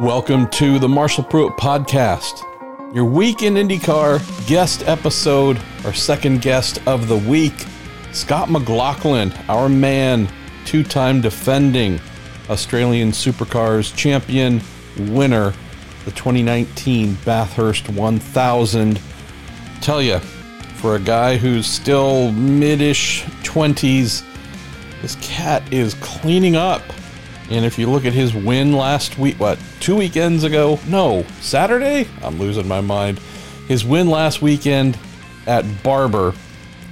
Welcome to the Marshall Pruett Podcast, your week in IndyCar guest episode, our second guest of the week, Scott McLaughlin, our man, two time defending Australian Supercars champion, winner, the 2019 Bathurst 1000. Tell you, for a guy who's still mid-ish 20s, this cat is cleaning up. And if you look at his win last week, what, two weekends ago? No, Saturday? I'm losing my mind. His win last weekend at Barber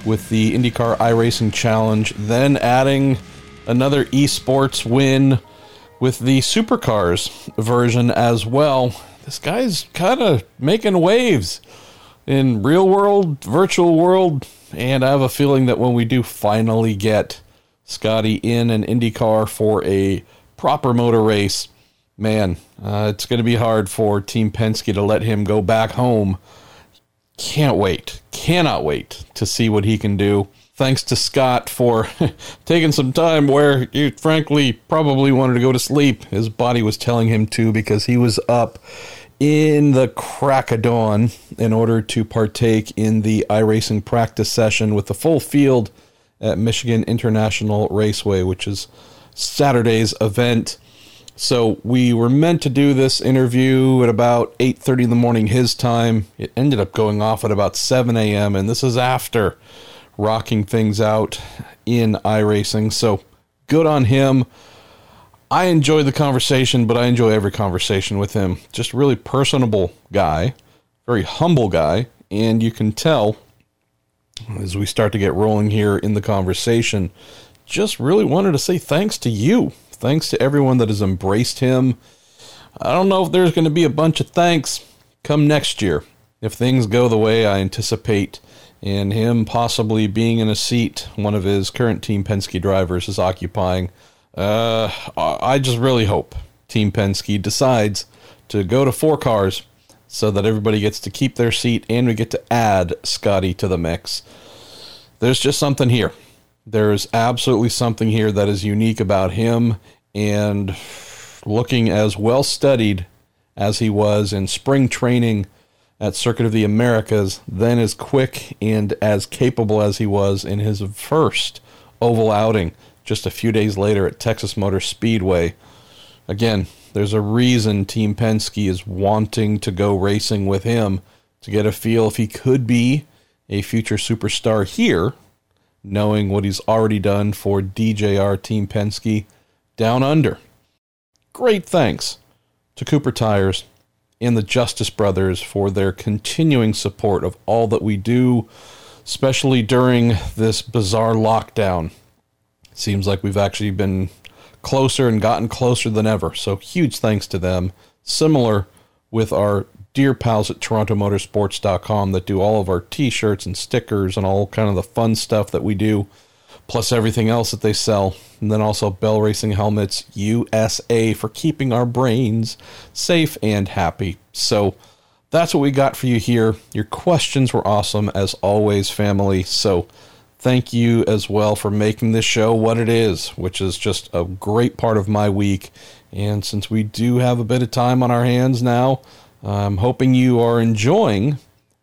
with the IndyCar iRacing Challenge, then adding another esports win with the Supercars version as well. This guy's kind of making waves in real world, virtual world, and I have a feeling that when we do finally get Scotty in an IndyCar for a proper motor race, man, uh, it's going to be hard for Team Penske to let him go back home. Can't wait, cannot wait to see what he can do. Thanks to Scott for taking some time where you frankly probably wanted to go to sleep. His body was telling him to because he was up in the crack of dawn in order to partake in the iRacing practice session with the full field at Michigan International Raceway, which is Saturday's event. So we were meant to do this interview at about 8:30 in the morning his time. It ended up going off at about 7 a.m. and this is after rocking things out in iRacing. So good on him. I enjoy the conversation, but I enjoy every conversation with him. Just really personable guy, very humble guy, and you can tell as we start to get rolling here in the conversation, just really wanted to say thanks to you. Thanks to everyone that has embraced him. I don't know if there's going to be a bunch of thanks come next year if things go the way I anticipate and him possibly being in a seat one of his current team Penske drivers is occupying uh, I just really hope Team Penske decides to go to four cars so that everybody gets to keep their seat and we get to add Scotty to the mix. There's just something here. There's absolutely something here that is unique about him and looking as well studied as he was in spring training at Circuit of the Americas, then as quick and as capable as he was in his first oval outing just a few days later at Texas Motor Speedway. Again, there's a reason Team Penske is wanting to go racing with him to get a feel if he could be a future superstar here, knowing what he's already done for DJR Team Penske down under. Great thanks to Cooper Tires and the Justice Brothers for their continuing support of all that we do, especially during this bizarre lockdown seems like we've actually been closer and gotten closer than ever. So huge thanks to them. Similar with our dear pals at torontomotorsports.com that do all of our t-shirts and stickers and all kind of the fun stuff that we do plus everything else that they sell and then also bell racing helmets usa for keeping our brains safe and happy. So that's what we got for you here. Your questions were awesome as always family. So thank you as well for making this show what it is, which is just a great part of my week. And since we do have a bit of time on our hands now, I'm hoping you are enjoying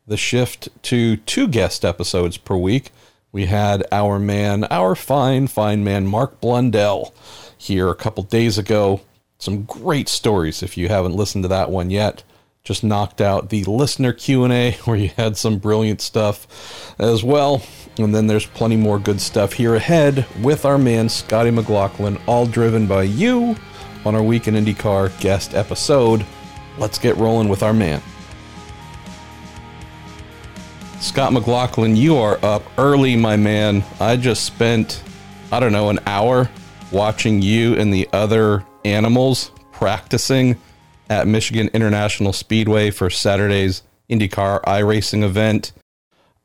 the shift to two guest episodes per week. We had our man, our fine, fine man, Mark Blundell, here a couple days ago. Some great stories if you haven't listened to that one yet just knocked out the listener q&a where you had some brilliant stuff as well and then there's plenty more good stuff here ahead with our man scotty mclaughlin all driven by you on our week in indycar guest episode let's get rolling with our man scott mclaughlin you are up early my man i just spent i don't know an hour watching you and the other animals practicing at Michigan International Speedway for Saturday's IndyCar iRacing event.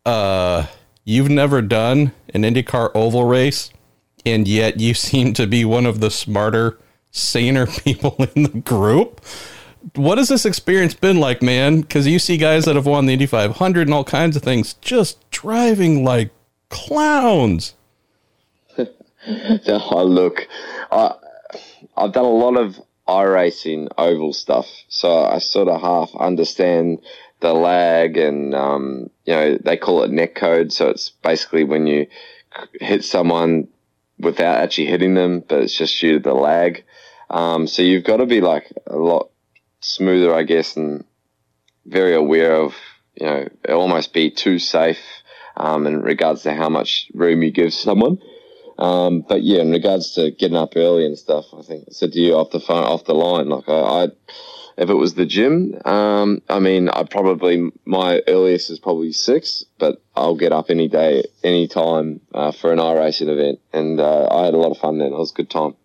Uh, you've never done an IndyCar oval race, and yet you seem to be one of the smarter, saner people in the group. What has this experience been like, man? Because you see guys that have won the Indy 500 and all kinds of things just driving like clowns. oh, look, I, I've done a lot of iRacing oval stuff, so I sort of half understand the lag and um, you know they call it net code. So it's basically when you hit someone without actually hitting them, but it's just due to the lag. Um, so you've got to be like a lot smoother, I guess, and very aware of you know almost be too safe um, in regards to how much room you give someone. Um, but yeah, in regards to getting up early and stuff, I think I said to you off the phone, off the line, like I, I if it was the gym, um, I mean, I probably my earliest is probably six, but I'll get up any day, any time uh, for an iRacing event, and uh, I had a lot of fun then. It was a good time.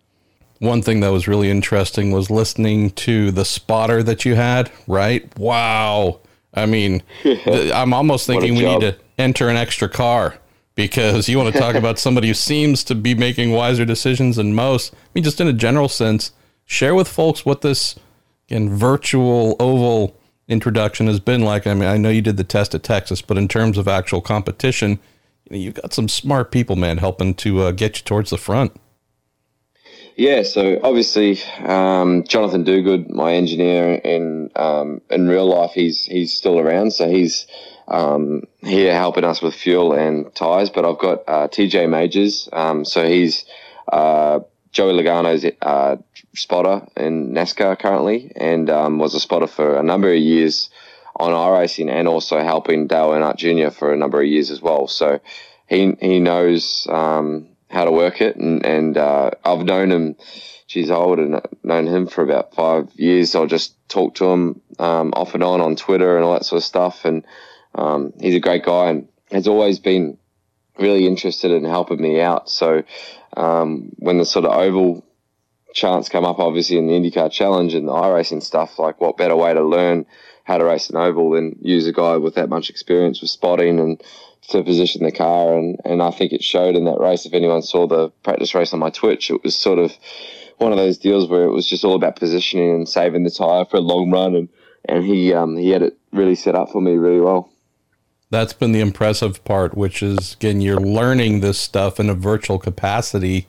One thing that was really interesting was listening to the spotter that you had. Right? Wow. I mean, I'm almost thinking we need to enter an extra car because you want to talk about somebody who seems to be making wiser decisions than most. I mean, just in a general sense, share with folks what this again virtual oval introduction has been like. I mean, I know you did the test at Texas, but in terms of actual competition, you know, you've got some smart people, man, helping to uh, get you towards the front. Yeah, so obviously um, Jonathan Diuguid, my engineer in um, in real life, he's he's still around, so he's um, here helping us with fuel and tires. But I've got uh, TJ Majors, um, so he's uh, Joey Logano's uh, spotter in NASCAR currently, and um, was a spotter for a number of years on iRacing, and also helping Dale Earnhardt Jr. for a number of years as well. So he he knows um, how to work it, and, and uh, I've known him. She's old and known him for about five years. I'll just talk to him um, off and on on Twitter and all that sort of stuff, and um, he's a great guy and has always been really interested in helping me out. So um, when the sort of oval chance come up, obviously in the IndyCar Challenge and the iRacing stuff, like what better way to learn how to race an oval than use a guy with that much experience with spotting and to position the car. And, and I think it showed in that race. If anyone saw the practice race on my Twitch, it was sort of one of those deals where it was just all about positioning and saving the tire for a long run. And, and he, um, he had it really set up for me really well that's been the impressive part, which is again, you're learning this stuff in a virtual capacity,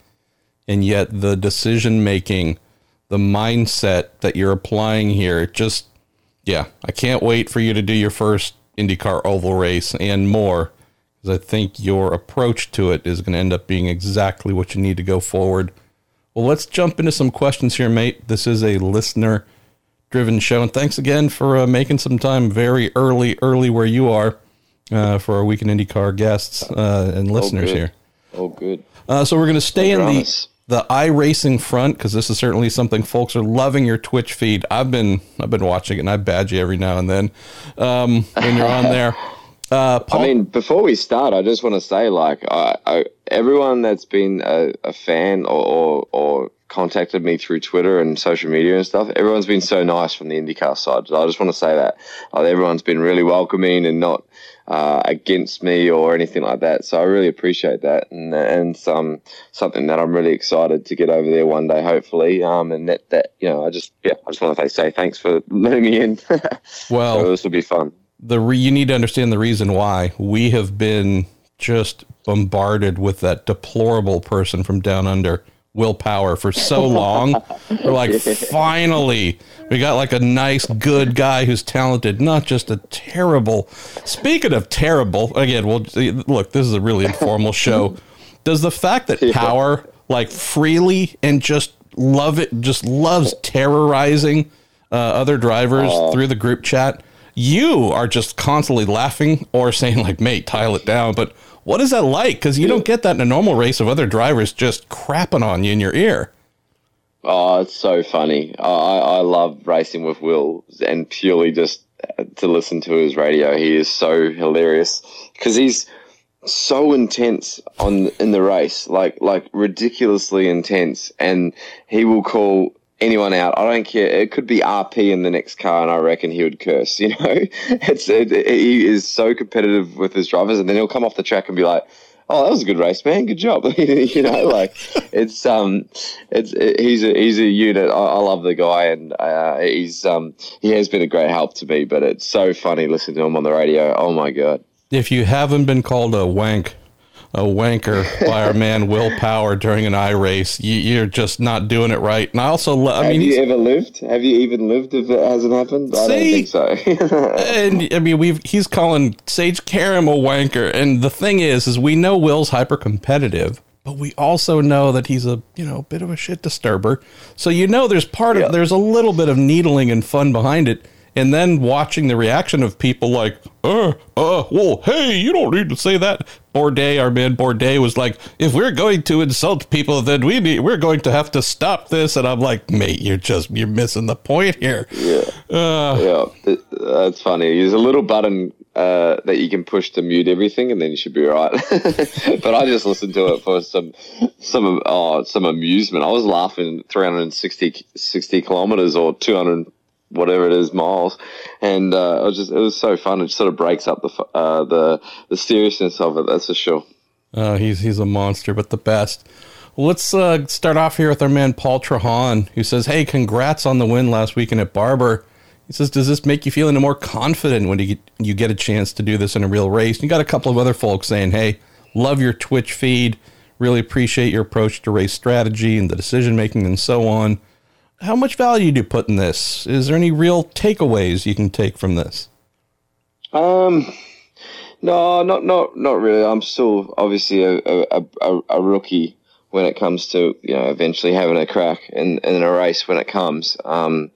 and yet the decision making, the mindset that you're applying here, it just, yeah, I can't wait for you to do your first IndyCar oval race and more, I think your approach to it is going to end up being exactly what you need to go forward. Well, let's jump into some questions here, mate. This is a listener driven show. And thanks again for uh, making some time very early, early where you are uh, for our weekend IndyCar guests uh, and listeners oh, here. Oh, good. Uh, so we're going to stay in the the iRacing front because this is certainly something folks are loving your Twitch feed. I've been I've been watching it and I badge you every now and then um, when you're on there. Uh, Paul- I mean, before we start, I just want to say, like, I, I, everyone that's been a, a fan or, or, or contacted me through Twitter and social media and stuff. Everyone's been so nice from the IndyCar side. I just want to say that uh, everyone's been really welcoming and not uh, against me or anything like that. So I really appreciate that, and and some something that I'm really excited to get over there one day, hopefully. Um, and that that you know, I just yeah, I just want to say thanks for letting me in. well, so this will be fun. The re- you need to understand the reason why we have been just bombarded with that deplorable person from down under Will Power for so long. We're like, finally, we got like a nice, good guy who's talented, not just a terrible. Speaking of terrible, again, well, look, this is a really informal show. Does the fact that Power, like, freely and just love it, just loves terrorizing uh, other drivers through the group chat, you are just constantly laughing or saying, like, mate, tile it down. But what is that like? Because you don't get that in a normal race of other drivers just crapping on you in your ear. Oh, it's so funny. I, I love racing with Will and purely just uh, to listen to his radio. He is so hilarious because he's so intense on in the race, like like ridiculously intense, and he will call anyone out. I don't care. It could be RP in the next car, and I reckon he would curse. You know, it's it, he is so competitive with his drivers, and then he'll come off the track and be like, "Oh, that was a good race, man. Good job." you know, like it's um, it's it, he's a he's a unit. I, I love the guy, and uh, he's um, he has been a great help to me. But it's so funny listening to him on the radio. Oh my god! If you haven't been called a wank a wanker by our man Will Power during an I race. You, are just not doing it right. And I also, lo- I have mean, you ever lived? Have you even lived if it hasn't happened? I See? don't think so. and I mean, we've he's calling Sage Karam a wanker, and the thing is, is we know Will's hyper competitive, but we also know that he's a you know bit of a shit disturber. So you know, there's part Yeah. of there's a little bit of needling and fun behind it. And then watching the reaction of people like, uh, uh, well, hey, you don't need to say that. Bourdais, our man Bourdais, was like, if we're going to insult people, then we need, we're going to have to stop this. And I'm like, mate, you're just, you're missing the point here. yeah. Uh, Yeah, that's funny. There's a little button uh, that you can push to mute everything, and then you should be right. but I just listened to it for some some oh, some amusement. I was laughing 360 60 kilometers or 200 whatever it is miles, and uh, it was just it was so fun. It sort of breaks up the uh, the the seriousness of it. That's for sure. Uh, he's he's a monster, but the best. Well, let's uh, start off here with our man Paul Trahan, who says, "Hey, congrats on the win last weekend at Barber." He says, "Does this make you feel any more confident when you get, you get a chance to do this in a real race?" And you got a couple of other folks saying, "Hey, love your Twitch feed. Really appreciate your approach to race strategy and the decision making and so on." How much value do you put in this? Is there any real takeaways you can take from this? Um, no, not not not really. I'm still obviously a a, a, a rookie when it comes to you know eventually having a crack in, in a race when it comes. Um,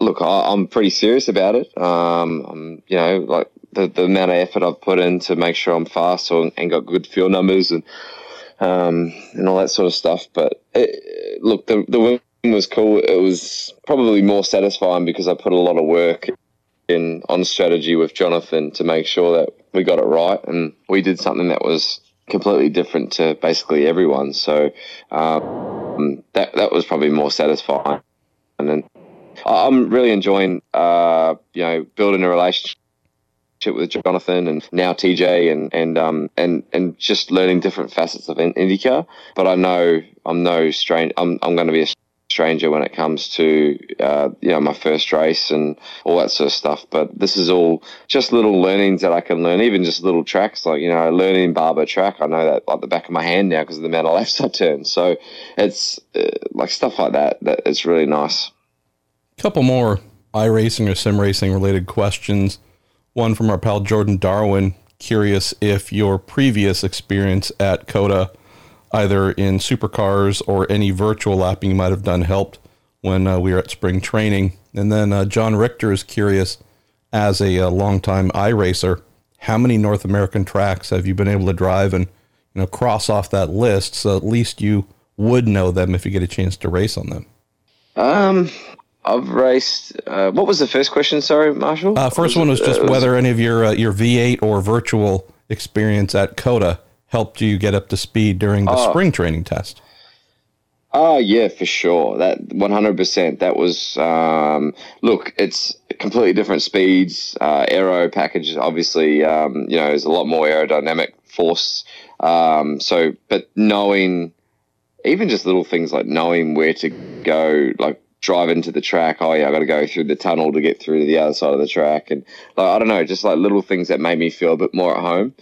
look, I, I'm pretty serious about it. Um, I'm, you know, like the, the amount of effort I've put in to make sure I'm fast or, and got good fuel numbers and um, and all that sort of stuff. But it, look, the the was cool. It was probably more satisfying because I put a lot of work in on strategy with Jonathan to make sure that we got it right and we did something that was completely different to basically everyone. So um, that that was probably more satisfying. And then I'm really enjoying uh, you know building a relationship with Jonathan and now TJ and and um and and just learning different facets of In- IndyCar. But I know I'm no strange. I'm I'm going to be a stranger when it comes to uh, you know my first race and all that sort of stuff. But this is all just little learnings that I can learn, even just little tracks like you know learning Barber track. I know that like the back of my hand now because of the amount of laps I turn. So it's uh, like stuff like that. That it's really nice. couple more iRacing or sim racing related questions. One from our pal Jordan Darwin, curious if your previous experience at COTA, either in supercars or any virtual lapping you might have done, helped when uh, we were at spring training. And then uh, John Richter is curious, as a, uh longtime iRacer, how many North American tracks have you been able to drive and you know cross off that list so at least you would know them if you get a chance to race on them? Um, I've raced. Uh, what was the first question? Sorry, Marshall. Uh, first one was just uh, whether any of your uh, your V8 or virtual experience at COTA helped you get up to speed during the Oh. spring training test. Oh yeah, for sure. That one hundred percent. That was um, look. It's completely different speeds. Uh, aero package, obviously, um, you know, is a lot more aerodynamic force. Um, so, but knowing, even just little things like knowing where to go, like drive into the track. Oh yeah, I got to go through the tunnel to get through to the other side of the track, and like I don't know, just like little things that made me feel a bit more at home.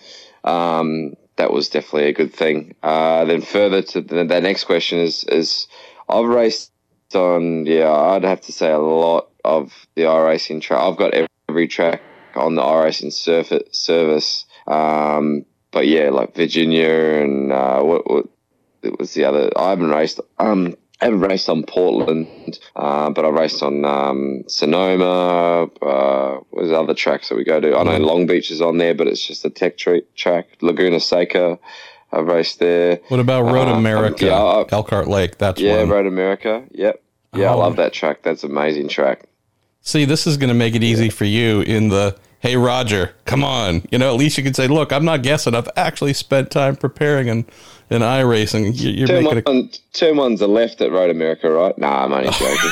Um, that was definitely a good thing. Uh, then further to the, the next question is is I've raced on yeah I'd have to say a lot of the iRacing track. I've got every track on the iRacing surface service. Um, but yeah, like Virginia and uh, what, what it was the other. I haven't raced. Um, I haven't raced on Portland, uh, but I raced on um, Sonoma. Uh, was other tracks that we go to? I know Long Beach is on there, but it's just a tech tra- track. Laguna Seca, I've raced there. What about Road Uh, America, yeah, I- Elkhart Lake? That's Yeah, one. Road America. Yep. Yeah, I Oh. love that track. That's an amazing track. See, this is going to make it easy for you in the hey Roger, come on. You know, at least you can say, look, I'm not guessing. I've actually spent time preparing and in iRacing. You- You're Turn making a one, turn one's the left at Road America, right? Nah, I'm only joking.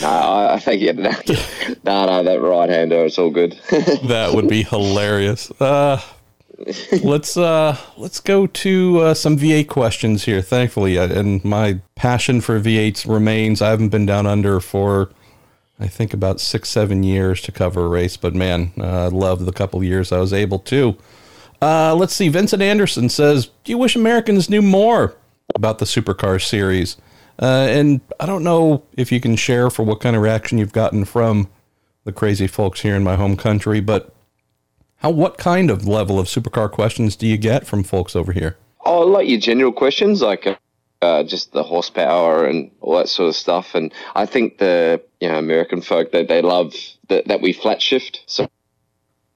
no, I, I think yeah, no, no, no, that right hander, it's all good. that would be hilarious. Uh, let's uh, let's go to uh, some V8 questions here. Thankfully, uh, and my passion for V8s remains. I haven't been down under for I think about six seven years to cover a race, but man, uh, I loved the couple years I was able to. Uh, let's see. Vincent Anderson says, "Do you wish Americans knew more about the Supercar series?" Uh, and I don't know if you can share for what kind of reaction you've gotten from the crazy folks here in my home country, but how what kind of level of supercar questions do you get from folks over here? Oh, like your general questions, like uh, just the horsepower and all that sort of stuff. And I think the you know American folk they they love that that we flat shift. So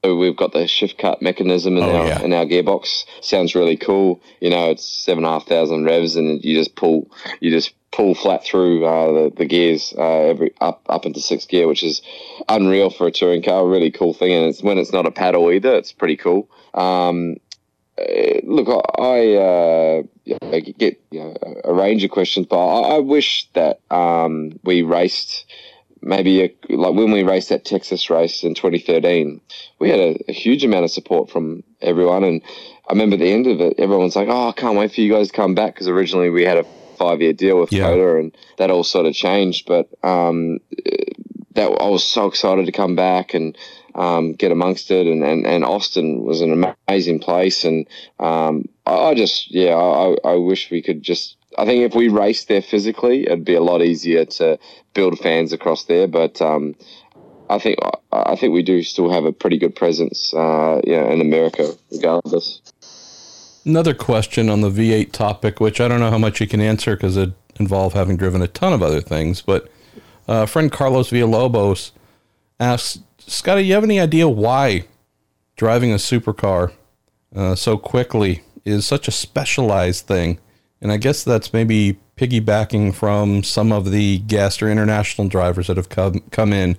we've got the shift cut mechanism in oh, our yeah. in our gearbox. Sounds really cool. You know, it's seven and a half thousand revs, and you just pull you just pull flat through uh, the, the gears uh, every up up into sixth gear, which is unreal for a touring car. Really cool thing, and it's when it's not a paddle either. It's pretty cool. Um, uh, look, I uh, get you know, a range of questions, but I, I wish that um, we raced maybe a, like when we raced that Texas race in 2013, we had a, a, huge amount of support from everyone. And I remember at the end of it, everyone's like, "Oh, I can't wait for you guys to come back," because originally we had a five year deal with yeah. COTA, and that all sort of changed. But um, that I was so excited to come back and um, get amongst it. And, and, and Austin was an amazing place. And um, I, I, just, yeah, I, I wish we could just. I think if we raced there physically, it'd be a lot easier to build fans across there. But um, I think I think we do still have a pretty good presence, uh, yeah, in America, regardless. Another question on the V8 topic, which I don't know how much you can answer because it involves having driven a ton of other things, but uh, friend Carlos Villalobos asks, Scotty, do you have any idea why driving a supercar uh, so quickly is such a specialized thing? And I guess that's maybe piggybacking from some of the guest or international drivers that have come come in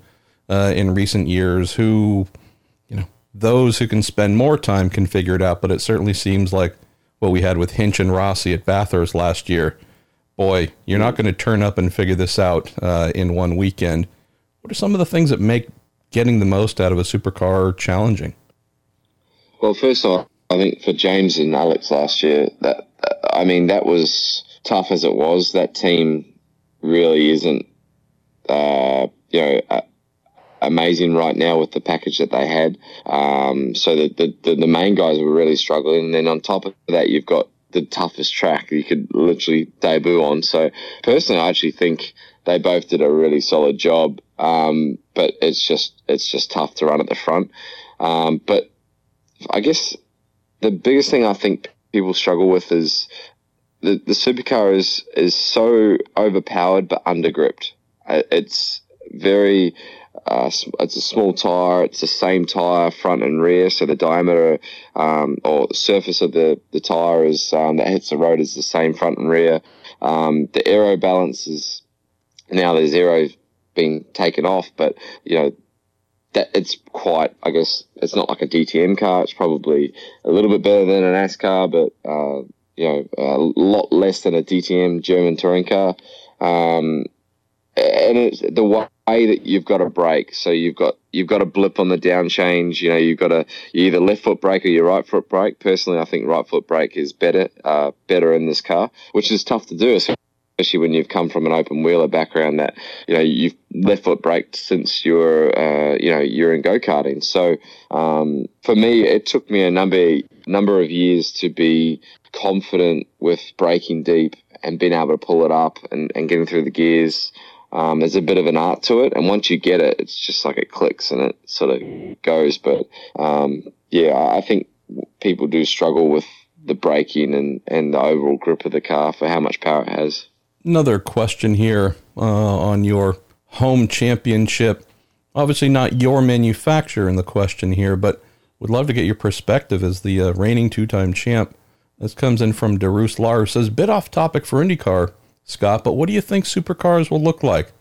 uh, in recent years, who, you know, those who can spend more time can figure it out. But it certainly seems like what we had with Hinch and Rossi at Bathurst last year boy, you're not going to turn up and figure this out uh, in one weekend. What are some of the things that make getting the most out of a supercar challenging? Well, first of all, I think for James and Alex last year, that I mean, that was tough as it was. That team really isn't, uh, you know. Uh, amazing right now with the package that they had. Um, so the, the, the main guys were really struggling. And then on top of that, you've got the toughest track you could literally debut on. So personally, I actually think they both did a really solid job. Um, but it's just it's just tough to run at the front. Um, but I guess the biggest thing I think people struggle with is the the supercar is is so overpowered but undergripped. Uh, it's very uh, it's a small tire. It's the same tire front and rear, so the diameter um, or the surface of the the tire is um, that hits the road is the same front and rear. Um, the aero balance is now there's aero being taken off, but you know that it's quite. I guess it's not like a DTM car. It's probably a little bit better than an NASCAR, but uh, you know a lot less than a DTM German touring car. Um, and it's the way that you've got to brake. So you've got you've got a blip on the down change. You know, you've got to you either left foot brake or your right foot brake. Personally, I think right foot brake is better uh, better in this car, which is tough to do, especially when you've come from an open wheeler background. That you know you've left foot braked since you're uh, you know you're in go karting. So um, for me, it took me a number number of years to be confident with braking deep and being able to pull it up and, and getting through the gears. Um, there's a bit of an art to it, and once you get it, it's just like it clicks and it sort of goes. But um, yeah, I think people do struggle with the braking and, and the overall grip of the car for how much power it has. Another question here uh, on your home championship. Obviously, not your manufacturer in the question here, but would love to get your perspective as the uh, reigning two time champ. This comes in from Darus Lars. Says, bit off topic for IndyCar. Scott, but what do you think supercars will look like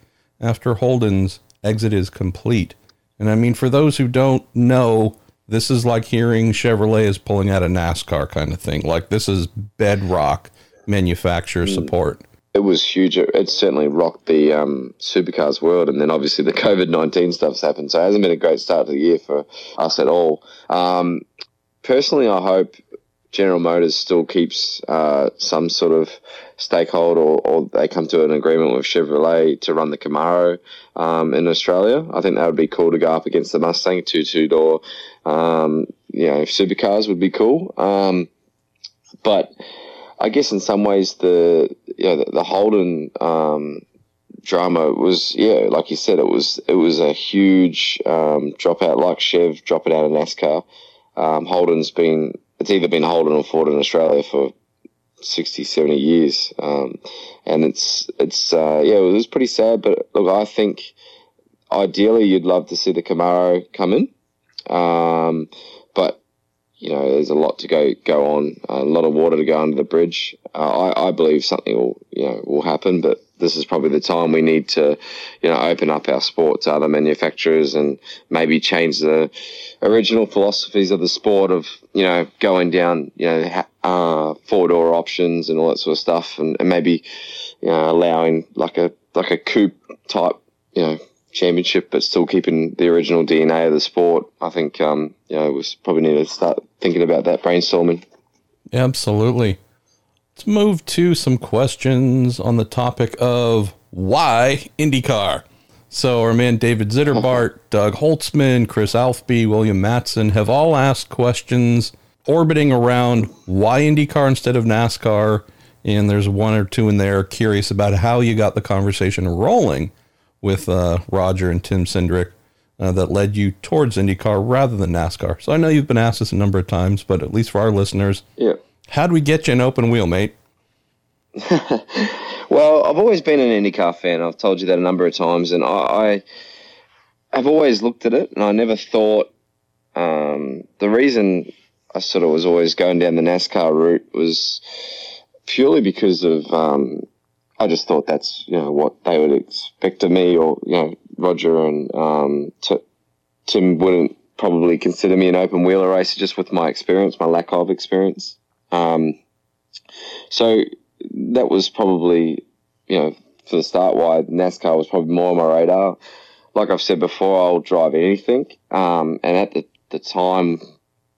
after Holden's exit is complete? And I mean, for those who don't know, this is like hearing Chevrolet is pulling out a NASCAR kind of thing. Like this is bedrock manufacturer mm. support. It was huge. It certainly rocked the um, supercars world, and then obviously the COVID nineteen stuff's happened, so it hasn't been a great start to the year for us at all. Um, personally, I hope General Motors still keeps uh, some sort of stakeholder or, or, they come to an agreement with Chevrolet to run the Camaro um, in Australia. I think that would be cool to go up against the Mustang, two two door. Um, you know supercars would be cool. Um, but I guess in some ways the you know, the, the Holden um, drama was yeah, like you said, it was it was a huge um, dropout, like Chev dropping out of NASCAR. Um, Holden's been it's either been Holden or Ford in Australia for 60, 70 years, um, and it's it's uh, yeah, it was pretty sad. But look, I think ideally you'd love to see the Camaro come in, um, you know, there's a lot to go go on, a lot of water to go under the bridge. Uh, I, I believe something will you know will happen, but this is probably the time we need to, you know, open up our sport to other manufacturers and maybe change the original philosophies of the sport of, you know, going down, you know, uh, four door options and all that sort of stuff, and, and maybe, you know, allowing like a like a coupe type, you know, championship, but still keeping the original DNA of the sport. I think, um, you know, we probably need to start thinking about that brainstorming. Absolutely. Let's move to some questions on the topic of why IndyCar. So, our man David Zitterbart, Doug Holtzman, Chris Alfby, William Matson have all asked questions orbiting around why IndyCar instead of NASCAR. And there's one or two in there curious about how you got the conversation rolling with uh, Roger and Tim Cindric uh, that led you towards IndyCar rather than NASCAR. So I know you've been asked this a number of times, but at least for our listeners, yeah. how do we get you an open wheel, mate? well, I've always been an IndyCar fan. I've told you that a number of times, and I, I have always looked at it, and I never thought um, the reason I sort of was always going down the NASCAR route was purely because of um, I just thought that's you know what they would expect of me, or you know Roger and um, T- Tim wouldn't probably consider me an open wheeler racer just with my experience, my lack of experience. Um, so that was probably, you know, for the start why NASCAR was probably more on my radar. Like I've said before, I'll drive anything. Um, and at the, the time,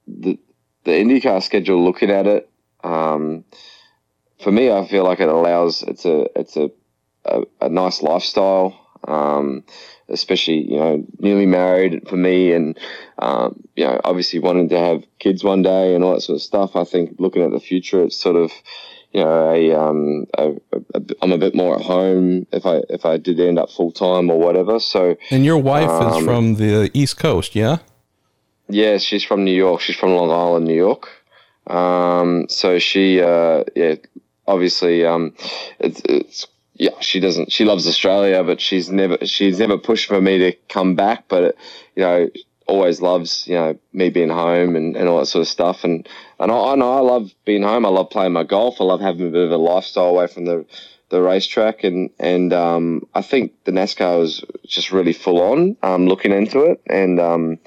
the, the IndyCar schedule, looking at it, um, for me, I feel like it allows, it's a, it's a, a, a nice lifestyle. Um, especially you know newly married for me, and um, you know obviously wanting to have kids one day and all that sort of stuff. I think looking at the future, it's sort of you know a, um, a, a, I'm a bit more at home if I if I did end up full time or whatever. So and your wife um, is from the East Coast, yeah? Yeah, she's from New York. She's from Long Island, New York. Um, so she, uh, yeah, obviously, um, it's, it's yeah, she doesn't. She loves Australia, but she's never she's never pushed for me to come back. But you know, always loves you know me being home and, and all that sort of stuff. And and I, I know I love being home. I love playing my golf. I love having a bit of a lifestyle away from the the racetrack. And and um, I think the NASCAR was just really full on. Um, looking into it, and um,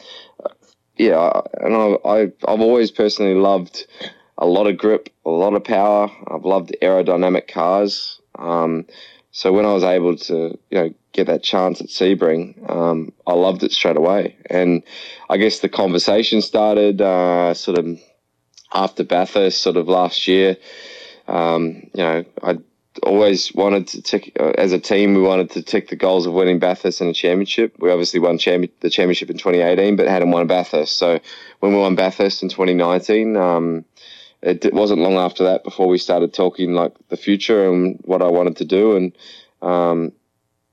yeah, and I, I I've always personally loved a lot of grip, a lot of power. I've loved aerodynamic cars. Um, so when I was able to, you know, get that chance at Sebring, um, I loved it straight away. And I guess the conversation started uh, sort of after Bathurst, sort of last year. Um, you know, I always wanted to tick uh, as a team. We wanted to tick the goals of winning Bathurst and a championship. We obviously won the championship in 2018, but hadn't won Bathurst. So when we won Bathurst in 2019. Um, it wasn't long after that before we started talking like the future and what I wanted to do. And um,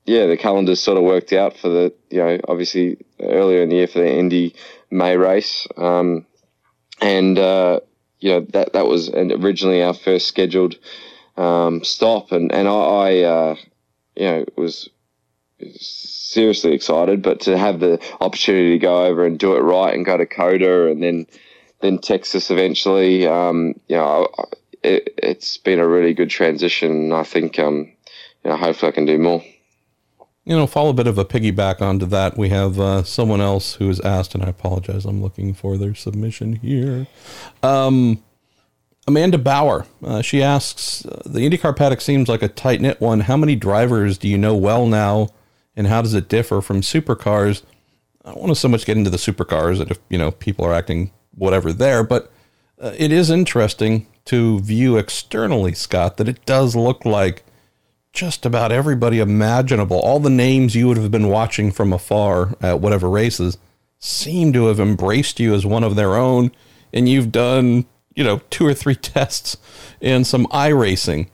yeah, the calendars sort of worked out for the, you know, obviously earlier in the year for the Indy May race. Um, and, uh, you know, that, that was originally our first scheduled um, stop. And, and I, I uh, you know, was seriously excited, but to have the opportunity to go over and do it right and go to COTA and then, then Texas eventually. Um, you know, it, has been a really good transition. I think, um, you know, hopefully I can do more. You know, follow a bit of a piggyback onto that. We have uh, someone else who has asked, and I apologize, I'm looking for their submission here. Um, Amanda Bauer, uh, she asks, the IndyCar paddock seems like a tight knit one. How many drivers do you know well now, and how does it differ from supercars? I don't want to so much get into the supercars and if you know people are acting whatever there. But uh, it is interesting to view externally, Scott, that it does look like just about everybody imaginable, all the names you would have been watching from afar at whatever races, seem to have embraced you as one of their own, and you've done, you know, two or three tests and some iRacing.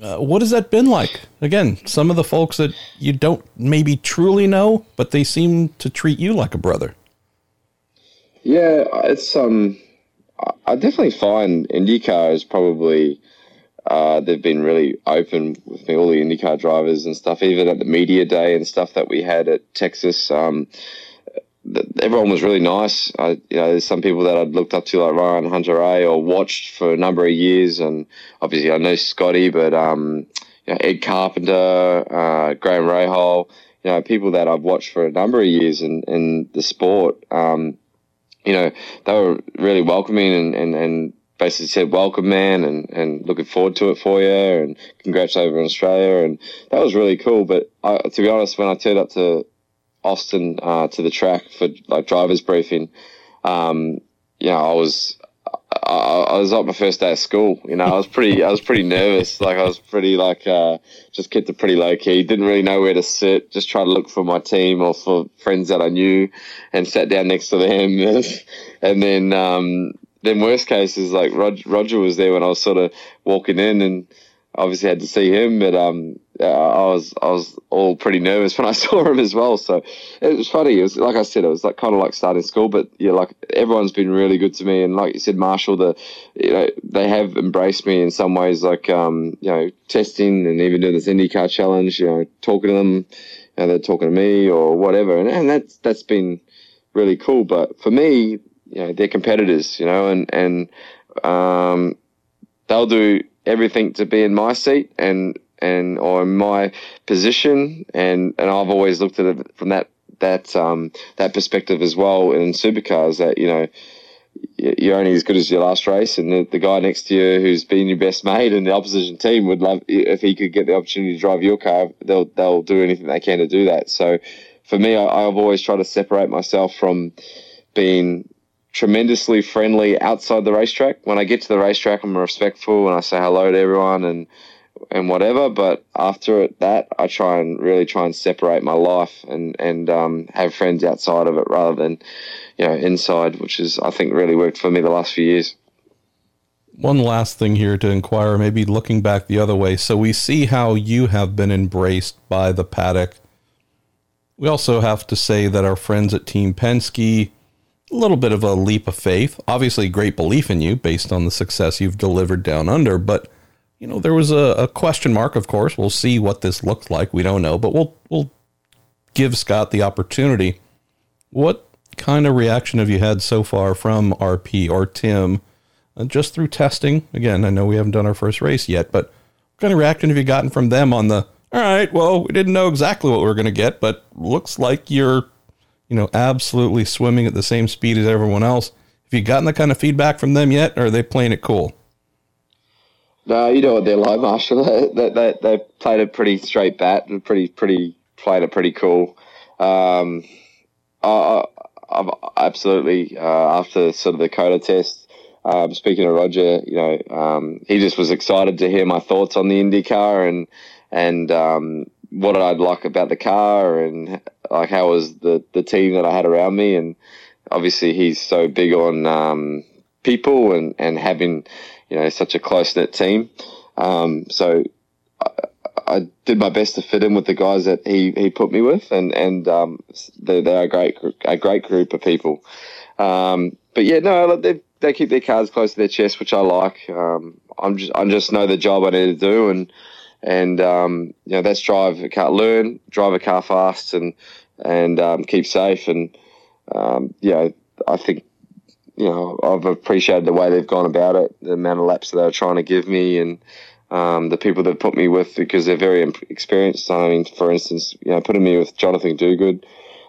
Uh, what has that been like? Again, some of the folks that you don't maybe truly know, but they seem to treat you like a brother. Yeah, it's um, I definitely find IndyCar is probably uh, they've been really open with me, all the IndyCar drivers and stuff. Even at the media day and stuff that we had at Texas, um, everyone was really nice. I, you know, there's some people that I'd looked up to like Ryan Hunter-Reay or watched for a number of years, and obviously I know Scotty, but um, you know, Ed Carpenter, uh, Graham Rahal, you know, people that I've watched for a number of years in, in the sport. Um, you know, they were really welcoming and, and, and basically said, welcome, man, and, and looking forward to it for you, and congrats over in Australia. And that was really cool. But I, to be honest, when I turned up to Austin uh, to the track for like driver's briefing, um, you know, I was I, I, was up my first day of school. You know, I was pretty, I was pretty nervous. Like I was pretty like, uh, just kept it pretty low key. Didn't really know where to sit. Just tried to look for my team or for friends that I knew, and sat down next to them. and then, um, then worst case is like Roger, Roger was there when I was sort of walking in, and obviously had to see him. But um, uh, I was I was all pretty nervous when I saw him as well. So it was funny. It was like I said, it was like kind of like starting school. But yeah, like everyone's been really good to me, and like you said, Marshall, the you know they have embraced me in some ways, like um, you know testing and even doing this IndyCar challenge. You know, talking to them, you know, they're talking to me or whatever, and, and that's that's been really cool. But for me, you know, they're competitors, you know, and and um, they'll do everything to be in my seat and and or in my position. And and I've always looked at it from that that um that perspective as well in supercars that you know you're only as good as your last race. And the, the guy next to you who's been your best mate and the opposition team would love if he could get the opportunity to drive your car they'll they'll do anything they can to do that. So for me I, I've always tried to separate myself from being tremendously friendly outside the racetrack. When I get to the racetrack, I'm respectful and I say hello to everyone and and whatever. But after that I try and really try and separate my life and and um, have friends outside of it rather than you know inside, which is I think really worked for me the last few years. One last thing here to inquire, maybe looking back the other way. So we see how you have been embraced by the paddock. We also have to say that our friends at Team Penske little bit of a leap of faith. Obviously, great belief in you based on the success you've delivered down under. But you know, there was a, a, question mark. Of course, we'll see what this looks like. We don't know, but we'll we'll give Scott the opportunity. What kind of reaction have you had so far from RP or Tim, uh, just through testing? Again, I know we haven't done our first race yet, but what kind of reaction have you gotten from them on the? All right, well, we didn't know exactly what we were going to get, but looks like you're you know, absolutely swimming at the same speed as everyone else. Have you gotten the kind of feedback from them yet, or are they playing it cool? No, you know what they're like, Marshall. They, they, they played a pretty straight bat pretty, pretty, played it pretty cool. Um, I, I've absolutely, uh, after sort of the COTA test, um, speaking of Roger, you know, um, he just was excited to hear my thoughts on the IndyCar and, and, um, what I'd like about the car and like how was the the team that I had around me, and obviously he's so big on um, people and and having you know such a close knit team. Um, so I, I, did my best to fit in with the guys that he, he put me with, and and um, they're, they're a great a great group of people. Um, but yeah, no, they they keep their cards close to their chest, which I like. Um, I'm just I just know the job I need to do, and and um, you know that's drive a car, learn, drive a car fast, and and um, keep safe. And um, you know, I think you know I've appreciated the way they've gone about it, the amount of laps that they're trying to give me, and um, the people that put me with because they're very experienced. I mean, for instance, you know, putting me with Jonathan Diuguid,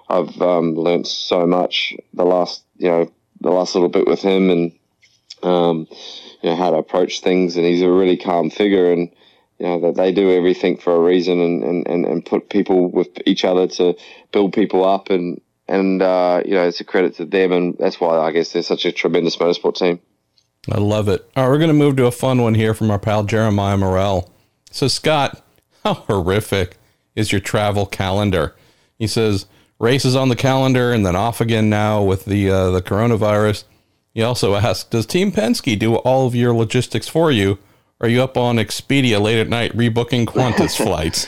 I've um, learned so much the last you know the last little bit with him, and um, you know how to approach things, and he's a really calm figure and you know that they do everything for a reason and, and, and, and put people with each other to build people up and and uh, you know it's a credit to them and that's why I guess they're such a tremendous motorsport team. I love it. All right, we're going to move to a fun one here from our pal Jeremiah Morel. So Scott, how horrific is your travel calendar? He says races on the calendar and then off again now with the uh, the coronavirus. He also asked, "Does Team Penske do all of your logistics for you? Are you up on Expedia late at night rebooking Qantas flights?"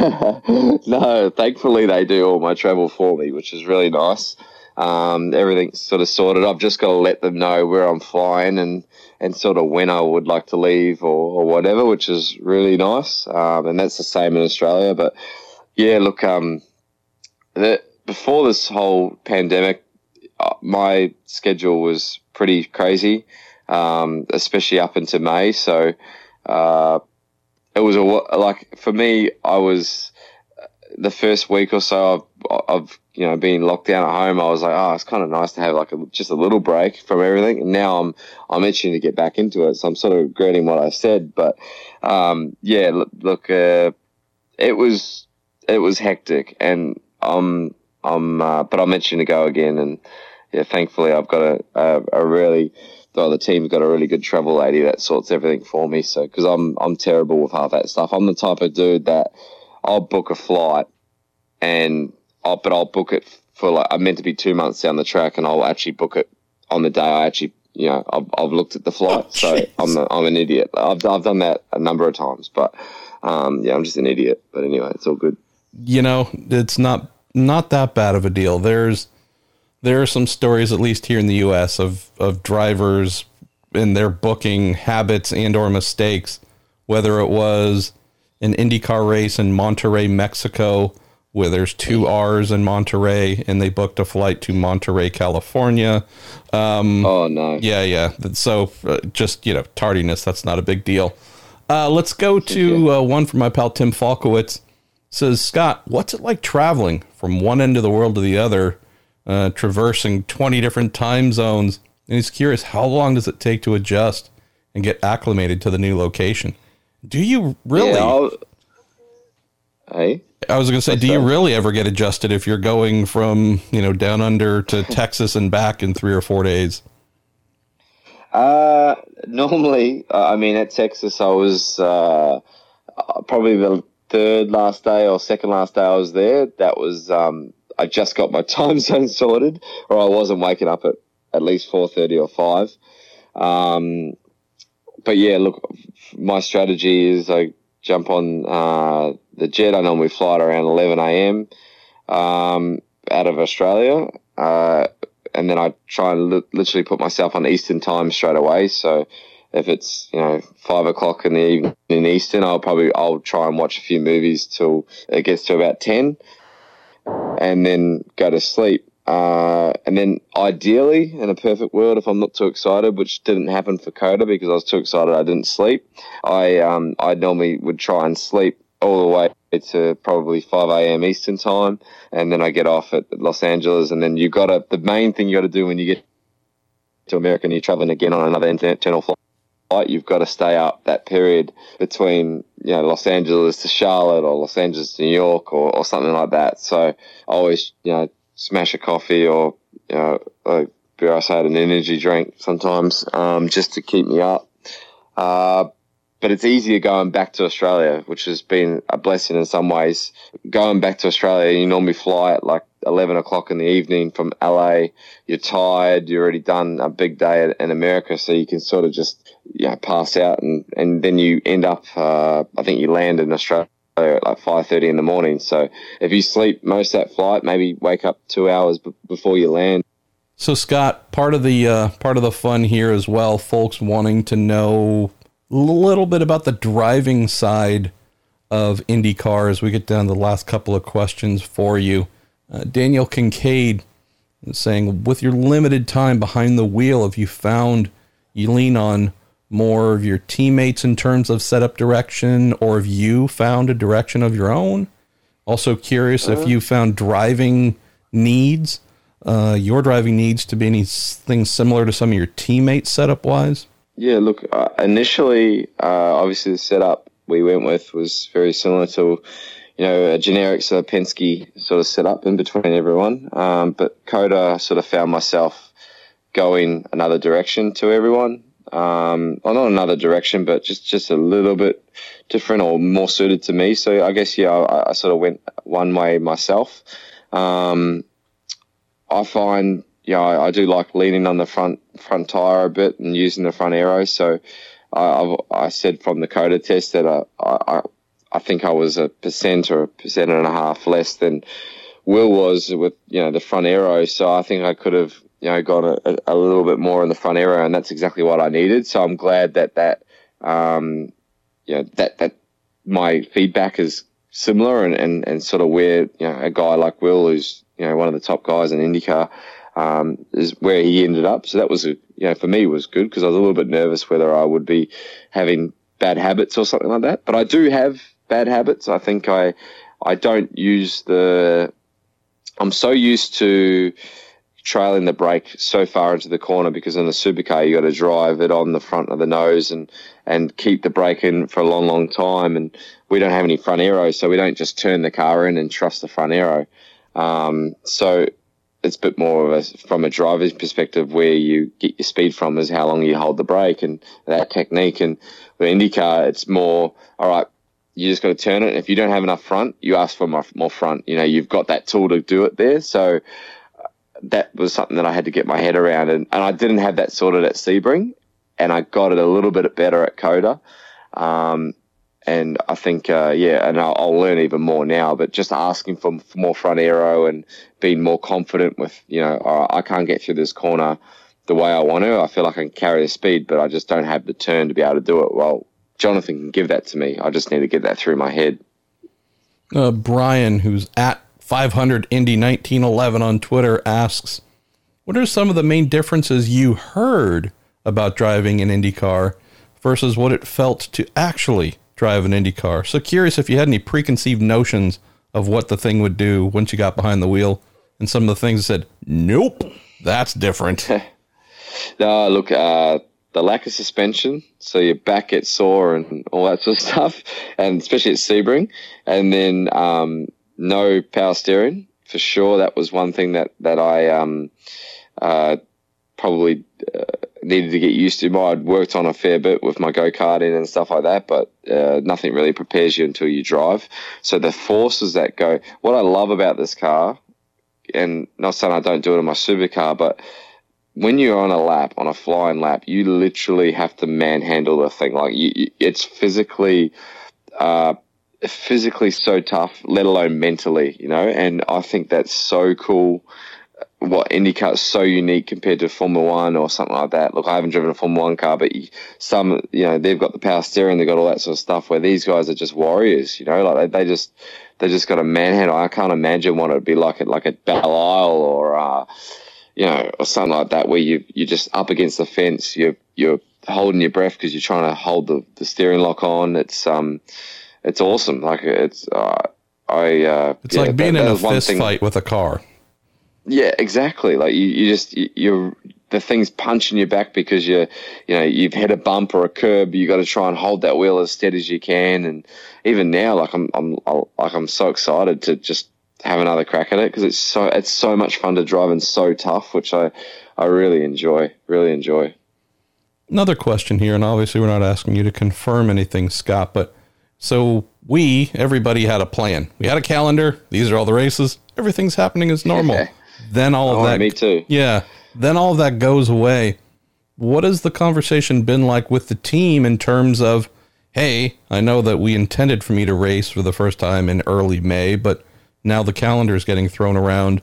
no, thankfully they do all my travel for me, which is really nice. Um, everything's sort of sorted. I've just got to let them know where I'm flying and, and sort of when I would like to leave or, or whatever, which is really nice. Um, and that's the same in Australia. But yeah, look, um, the, before this whole pandemic, uh, my schedule was pretty crazy, um, especially up into May. So, uh, it was a, like for me, I was the first week or so of, of you know being locked down at home. I was like, oh, it's kind of nice to have like a, just a little break from everything. And now I'm I'm itching to get back into it. So I'm sort of regretting what I said. But um, yeah, look, look uh, it was it was hectic, and I'm I'm uh, but I'm itching to go again. And yeah, thankfully I've got a a, a really oh, the team's got a really good travel lady that sorts everything for me. So because I'm I'm terrible with half that stuff. I'm the type of dude that I'll book a flight and I'll, but I'll book it for like I'm meant to be two months down the track and I'll actually book it on the day I actually you know I've, I've looked at the flight. Oh, so I'm a, I'm an idiot. I've I've done that a number of times, but um, yeah, I'm just an idiot. But anyway, it's all good. You know, it's not not that bad of a deal. There's there are some stories, at least here in the U.S., of of drivers and their booking habits and or mistakes, whether it was an IndyCar race in Monterrey, Mexico, where there's two R's in Monterrey, and they booked a flight to Monterey, California. Um, oh no! Yeah, yeah. So uh, just you know, tardiness. That's not a big deal. Uh, let's go to uh, one from my pal Tim Falkowitz. Says Scott, what's it like traveling from one end of the world to the other uh, traversing 20 different time zones. And he's curious how long does it take to adjust and get acclimated to the new location? Do you really? Yeah, hey? I was going to say, do you really ever get adjusted if you're going from, you know, down under to Texas and back in three or four days? Uh, normally, uh, I mean, at Texas, I was uh, probably the third last day or second last day I was there. That was um, I just got my time zone sorted, or I wasn't waking up at at least four thirty or five. Um, but yeah, look, my strategy is I jump on uh, the jet. I normally fly at around eleven a.m. Um, out of Australia, uh, and then I try and li- literally put myself on Eastern time straight away. So if it's you know five o'clock in the evening in Eastern, I'll probably I'll try and watch a few movies till it gets to about ten and then go to sleep. Uh, and then ideally, in a perfect world, if I'm not too excited, which didn't happen for COTA because I was too excited, I didn't sleep. I um, I normally would try and sleep all the way to probably 5 a.m. Eastern time, and then I get off at Los Angeles. And then you got to the main thing you got to do when you get to America and you're traveling again on another internal flight you've got to stay up that period between you know Los Angeles to Charlotte or Los Angeles to New York or, or something like that. So I always you know smash a coffee or you know like I say an energy drink sometimes um, just to keep me up. Uh, but it's easier going back to Australia, which has been a blessing in some ways. Going back to Australia, you normally fly at like 11 o'clock in the evening from LA. You're tired. You've already done a big day in America. So you can sort of just, you know, pass out and, and then you end up, uh, I think you land in Australia at like 5.30 in the morning. So if you sleep most of that flight, maybe wake up two hours b- before you land. So Scott, part of the uh, part of the fun here as well, folks wanting to know a little bit about the driving side of IndyCar as we get down to the last couple of questions for you. Uh, Daniel Kincaid saying, with your limited time behind the wheel, have you found you lean on more of your teammates in terms of setup direction, or have you found a direction of your own? Also curious uh, if you found driving needs, uh, your driving needs to be anything similar to some of your teammates setup wise. Yeah, look, uh, initially, uh, obviously the setup we went with was very similar to you know, a generic sort of Penske sort of setup in between everyone. Um, but COTA sort of found myself going another direction to everyone. Um, well, not another direction, but just, just a little bit different or more suited to me. So I guess, yeah, I, I sort of went one way myself. Um, I find, you know, I, I, do like leaning on the front front tire a bit and using the front aero. So I, I said from the COTA test that I, I, I think I was a percent or a percent and a half less than Will was with you know the front aero. So I think I could have you know got a, a little bit more in the front aero, and that's exactly what I needed. So I'm glad that that um, you know that that my feedback is similar and, and, and sort of where you know a guy like Will, who's you know one of the top guys in IndyCar, um, is where he ended up. So that was a you know for me was good because I was a little bit nervous whether I would be having bad habits or something like that. But I do have bad habits. I think I I don't use the. I'm so used to trailing the brake so far into the corner because in the supercar you got to drive it on the front of the nose and and keep the brake in for a long long time and we don't have any front aeros so we don't just turn the car in and trust the front aero um, so it's a bit more of a from a driver's perspective where you get your speed from is how long you hold the brake and that technique and with IndyCar it's more all right you just got to turn it. If you don't have enough front, you ask for more, more front. You know, you've got that tool to do it there. So that was something that I had to get my head around, and, and I didn't have that sorted at Sebring, and I got it a little bit better at COTA. Um, and I think, uh, yeah, and I'll, I'll, learn even more now. But just asking for, for, more front aero and being more confident with, you know, I can't get through this corner the way I want to. I feel like I can carry the speed, but I just don't have the turn to be able to do it. Well, Jonathan can give that to me. I just need to get that through my head. Uh, Brian, who's at 500 Indy 1911 on Twitter asks, What are some of the main differences you heard about driving an Indy car versus what it felt to actually drive an Indy car? So curious if you had any preconceived notions of what the thing would do once you got behind the wheel and some of the things said, Nope, that's different. no, look, uh, the lack of suspension, so your back gets sore and all that sort of stuff, and especially at Sebring, and then um, no power steering for sure. That was one thing that that I um, uh, probably uh, needed to get used to. I'd worked on a fair bit with my go karting and stuff like that, but uh, nothing really prepares you until you drive. So the forces that go. What I love about this car, and not saying I don't do it in my supercar, but when you're on a lap, on a flying lap, you literally have to manhandle the thing. Like you, it's physically uh, physically so tough, let alone mentally, you know. And I think that's so cool. What IndyCar is so unique compared to Formula One or something like that. Look, I haven't driven a Formula One car, but some, you know, they've got the power steering, they've got all that sort of stuff. Where these guys are just warriors, you know, like they, they just they just got a manhandle. I can't imagine what it would be like at like at Belle Isle or uh, you know, or something like that, where you you're just up against the fence, you're you're holding your breath because you're trying to hold the, the steering lock on. It's um it's awesome. Like it's uh, I. Uh, it's yeah, like being that, in a fist thing. fight with a car. Yeah, exactly. Like you, you just you, you're the thing's punching you back because you you know you've hit a bump or a curb. You got to try and hold that wheel as steady as you can. And even now, like I'm I'm I'll, like I'm so excited to just have another crack at it because it's so it's so much fun to drive and so tough, which I I really enjoy. Really enjoy. Another question here, and obviously we're not asking you to confirm anything, Scott, but so we, everybody had a plan. We had a calendar. These are all the races. Everything's happening as normal. then all of oh, that. Me too. Yeah. Then all of that goes away. What has the conversation been like with the team in terms of, hey, I know that we intended for me to race for the first time in early May, but now the calendar is getting thrown around.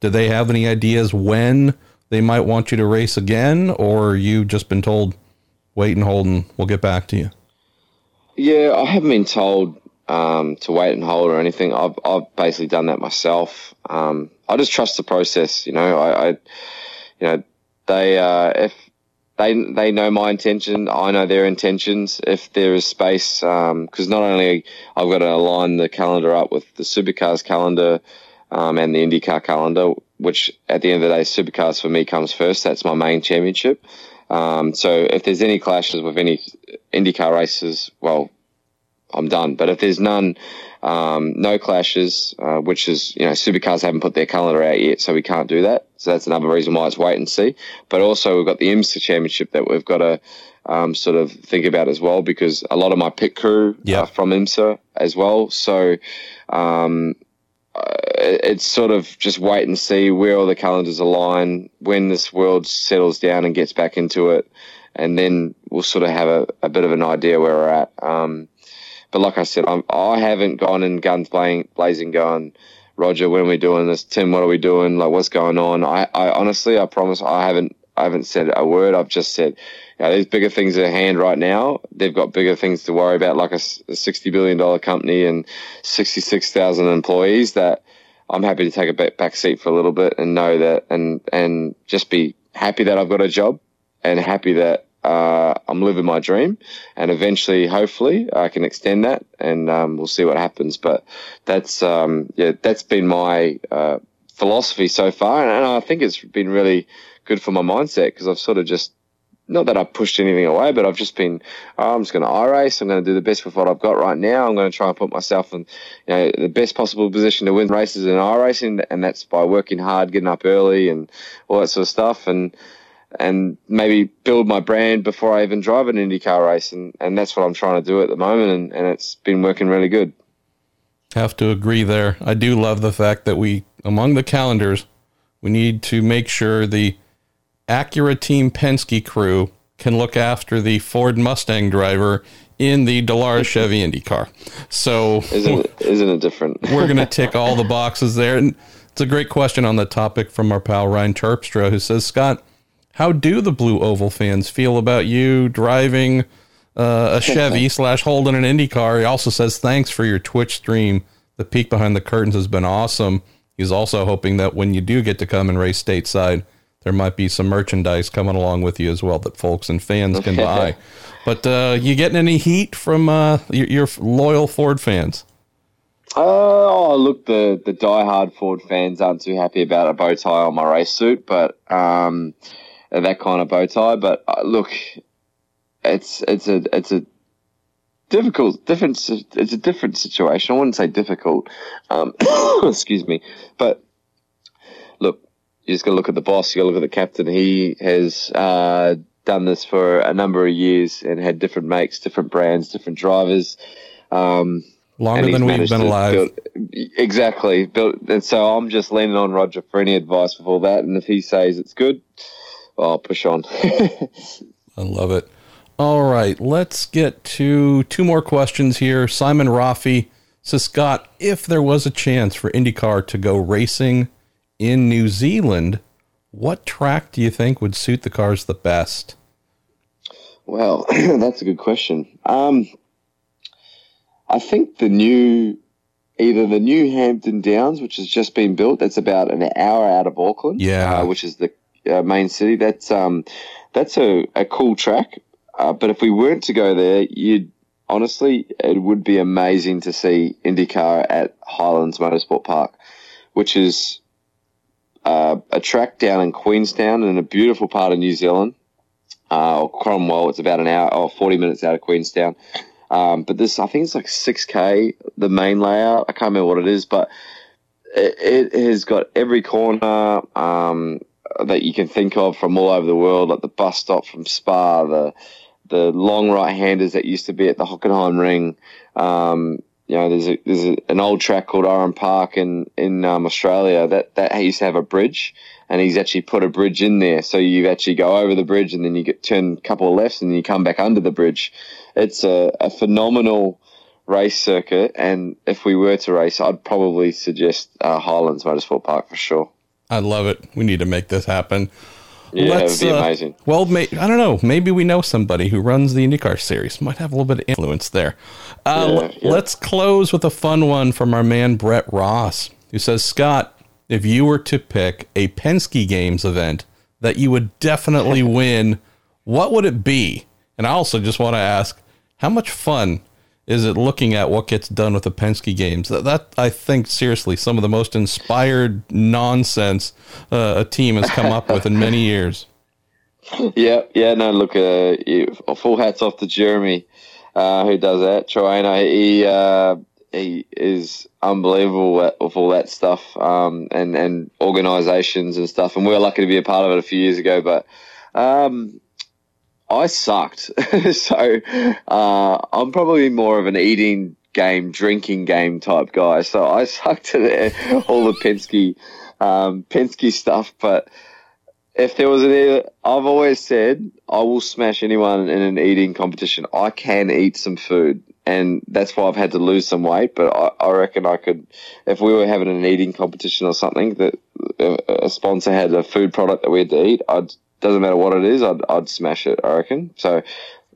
Do they have any ideas when they might want you to race again, or you just been told, wait and hold and we'll get back to you? Yeah, I haven't been told um, to wait and hold or anything. I've, I've basically done that myself. Um, I just trust the process. You know, I, I you know, they uh, if they they know my intention, I know their intentions. If there is space, because um, not only I've got to align the calendar up with the supercars calendar um, and the IndyCar calendar, which at the end of the day, supercars for me comes first. That's my main championship. Um, so if there's any clashes with any IndyCar races, well, I'm done. But if there's none, um, no clashes, uh, which is, you know, supercars haven't put their calendar out yet, so we can't do that. So that's another reason why it's wait and see. But also we've got the IMSA championship that we've got to um, sort of think about as well, because a lot of my pit crew yep. are from IMSA as well. So, um, uh, it's sort of just wait and see where all the calendars align when this world settles down and gets back into it, and then we'll sort of have a, a bit of an idea where we're at. Um, but like I said, I'm, I haven't gone in guns blazing, going, Roger, when are we doing this? Tim, what are we doing? Like, what's going on? I, I honestly, I promise, I haven't, I haven't said a word. I've just said, you know, there's bigger things at hand right now. They've got bigger things to worry about, like a, sixty billion dollar company and sixty six thousand employees. That I'm happy to take a back seat for a little bit and know that, and and just be happy that I've got a job, and happy that uh, I'm living my dream, and eventually, hopefully, I can extend that, and um, we'll see what happens. But that's um, yeah, that's been my uh, philosophy so far, and, and, I think it's been really good for my mindset because I've sort of just not that I've pushed anything away, but I've just been, oh, I'm just going to iRace. I'm going to do the best with what I've got right now. I'm going to try and put myself in you know, the best possible position to win races in iRacing, and that's by working hard, getting up early, and all that sort of stuff. And and maybe build my brand before I even drive an IndyCar race. And, and that's what I'm trying to do at the moment. And, and it's been working really good. Have to agree there. I do love the fact that we, among the calendars, we need to make sure the Acura Team Penske crew can look after the Ford Mustang driver in the Dallara Chevy Indy car. So isn't it, isn't it different? we're going to tick all the boxes there. And it's a great question on the topic from our pal Ryan Terpstra, who says, Scott, how do the Blue Oval fans feel about you driving uh, a Chevy slash Holden an Indy car? He also says thanks for your Twitch stream. The peek behind the curtains has been awesome. He's also hoping that when you do get to come and race stateside, there might be some merchandise coming along with you as well that folks and fans can buy. But uh, you getting any heat from uh, your, your, loyal Ford fans? Uh, oh, look, the the diehard Ford fans aren't too happy about a bow tie on my race suit, but um, that kind of bow tie. But uh, look, it's it's a it's a difficult different it's a different situation. I wouldn't say difficult. Um, excuse me, but look, you just got to look at the boss. You got to look at the captain. He has uh, done this for a number of years and had different makes, different brands, different drivers. Um, Longer than we've been alive. Build, exactly. And so I'm just leaning on Roger for any advice with all that. And if he says it's good, I'll push on. I love it. All right, let's get to two more questions here. Simon Rafi says, Scott, if there was a chance for IndyCar to go racing in New Zealand, what track do you think would suit the cars the best? Well, that's a good question. Um, I think the new, either the new Hampton Downs, which has just been built, that's about an hour out of Auckland, yeah, uh, which is the uh, main city. That's um, that's a, a cool track. Uh, but if we weren't to go there, you'd honestly, it would be amazing to see IndyCar at Highlands Motorsport Park, which is uh, a track down in Queenstown in a beautiful part of New Zealand. Uh, Cromwell, it's about an hour or 40 minutes out of Queenstown. Um, but this, I think it's like 6K, the main layout. I can't remember what it is, but it, it has got every corner. Um, that you can think of from all over the world, like the bus stop from Spa, the the long right handers that used to be at the Hockenheim Ring. Um, you know, there's a, there's a, an old track called Oran Park in in um, Australia that that used to have a bridge, and he's actually put a bridge in there. So you actually go over the bridge, and then you get turn a couple of lefts, and then you come back under the bridge. It's a, a phenomenal race circuit, and if we were to race, I'd probably suggest uh, Highlands Motorsport Park for sure. I love it. We need to make this happen. Yeah, Let's, it would be uh, amazing. Well, may, I don't know. Maybe we know somebody who runs the IndyCar series. Might have a little bit of influence there. Uh, yeah, yeah. Let's close with a fun one from our man Brett Ross, who says, Scott, if you were to pick a Penske Games event that you would definitely win, what would it be? And I also just want to ask, how much fun is it looking at what gets done with the Penske games? That, that I think seriously some of the most inspired nonsense uh, a team has come up with in many years. Yeah, yeah, no, look, uh, full hats off to Jeremy, uh, who does that. Troiano, he uh, he is unbelievable with all that stuff um, and and organisations and stuff. And we were lucky to be a part of it a few years ago, but. Um, I sucked. so uh, I'm probably more of an eating game, drinking game type guy. So I sucked at all the Penske, um, Penske stuff. But if there was an, I've always said I will smash anyone in an eating competition. I can eat some food, and that's why I've had to lose some weight. But I, I reckon I could, if we were having an eating competition or something that a, a sponsor had a food product that we had to eat, I'd doesn't matter what it is, I'd, I'd smash it. I reckon. So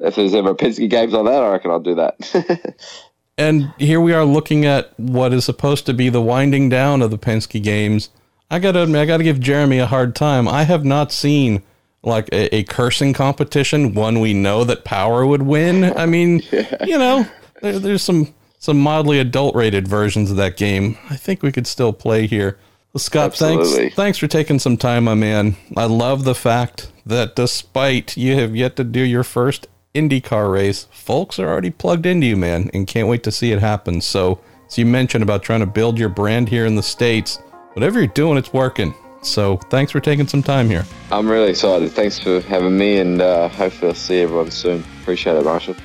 if there's ever Penske games on that, I reckon I'll do that. and here we are looking at what is supposed to be the winding down of the Penske games. I gotta admit, I gotta give Jeremy a hard time. I have not seen like a, a cursing competition, one we know that Power would win. I mean, yeah. you know, there, there's some some mildly adult rated versions of that game. I think we could still play here. Well, Scott, Absolutely. thanks thanks for taking some time, my man. I love the fact that despite you have yet to do your first IndyCar race, folks are already plugged into you, man, and can't wait to see it happen. So, as you mentioned about trying to build your brand here in the States, whatever you're doing, it's working. So, thanks for taking some time here. I'm really excited. Thanks for having me, and uh, hopefully, I'll see everyone soon. Appreciate it, Marshall.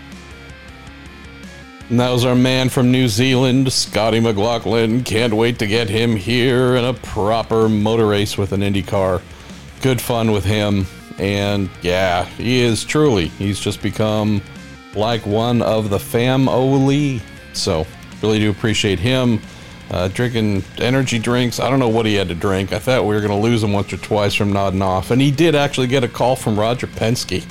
And that was our man from New Zealand, Scotty McLaughlin. Can't wait to get him here in a proper motor race with an Indy car. Good fun with him. And yeah, he is truly. He's just become like one of the fam Oli. So really do appreciate him. Uh, drinking energy drinks. I don't know what he had to drink. I thought we were going to lose him once or twice from nodding off. And he did actually get a call from Roger Penske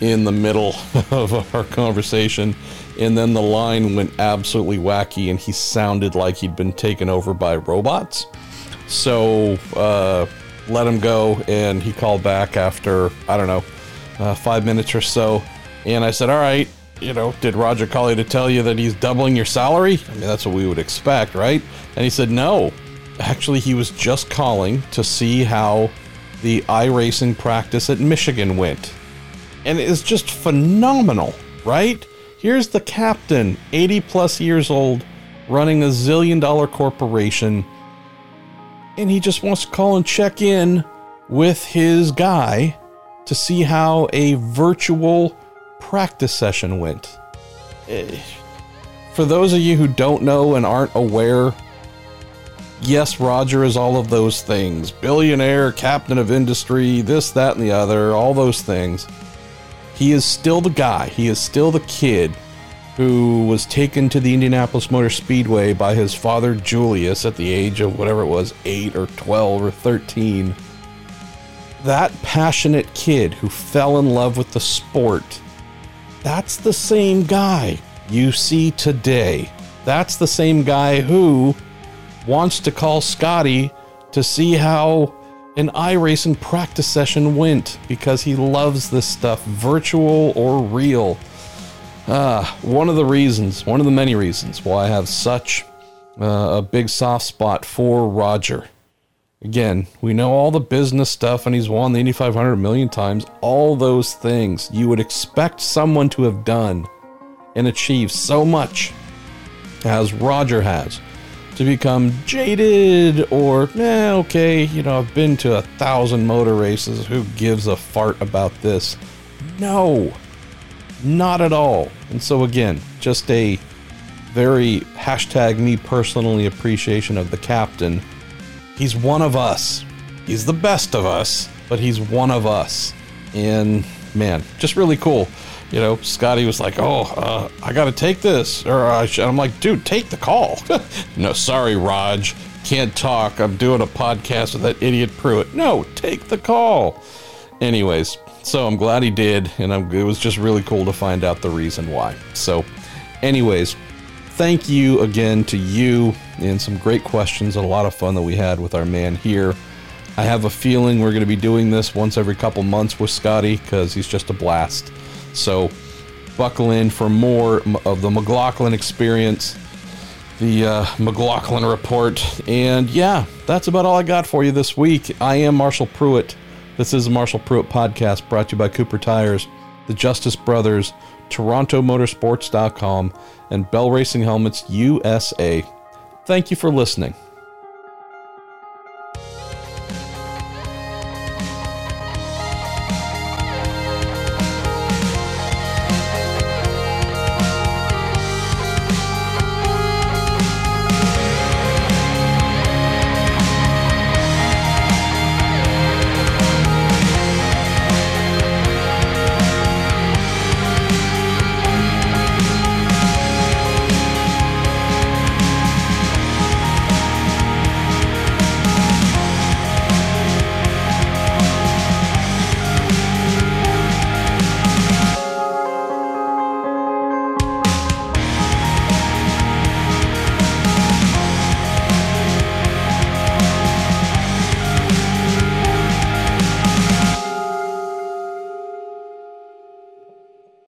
in the middle of our conversation and then the line went absolutely wacky and he sounded like he'd been taken over by robots so uh, let him go and he called back after i don't know uh, five minutes or so and i said all right you know did roger call you to tell you that he's doubling your salary? I mean that's what we would expect right? And he said no. Actually he was just calling to see how the iRacing practice at michigan went. And it's just phenomenal right? Here's the captain, 80 plus years old, running a zillion dollar corporation, and he just wants to call and check in with his guy to see how a virtual practice session went. Eh, for those of you who don't know and aren't aware, yes, Roger is all of those things billionaire, captain of industry, this, that, and the other, all those things. He is still the guy. He is still the kid who was taken to the Indianapolis Motor Speedway by his father Julius at the age of whatever it was, 8 or 12 or 13. That passionate kid who fell in love with the sport, that's the same guy you see today. That's the same guy who wants to call Scotty to see how an iRacing practice session went because he loves this stuff, virtual or real. Uh, one of the reasons, one of the many reasons why I have such uh, a big soft spot for Roger. Again, we know all the business stuff, and he's won the Indy 500 a million times. All those things you would expect someone to have done and achieved so much as Roger has to become jaded or, eh, okay, you know, I've been to a thousand motor races. Who gives a fart about this? No, not at all. And so, again, just a very hashtag me personally appreciation of the captain. He's one of us. He's the best of us, but he's one of us. And man, just really cool you know, Scotty was like, "Oh, uh, I got to take this," or uh, I'm like, "Dude, take the call." no, sorry, Raj, can't talk. I'm doing a podcast with that idiot Pruett. No, take the call. Anyways, so I'm glad he did, and I'm, it was just really cool to find out the reason why. So, anyways, thank you again to you and some great questions and a lot of fun that we had with our man here. I have a feeling we're going to be doing this once every couple months with Scotty because he's just a blast. So buckle in for more of the McLaughlin experience, the uh, McLaughlin report. And yeah, that's about all I got for you this week. I am Marshall Pruett. This is the Marshall Pruett podcast brought to you by Cooper Tires, the Justice Brothers, TorontoMotorsports.com, and Bell Racing Helmets USA. Thank you for listening.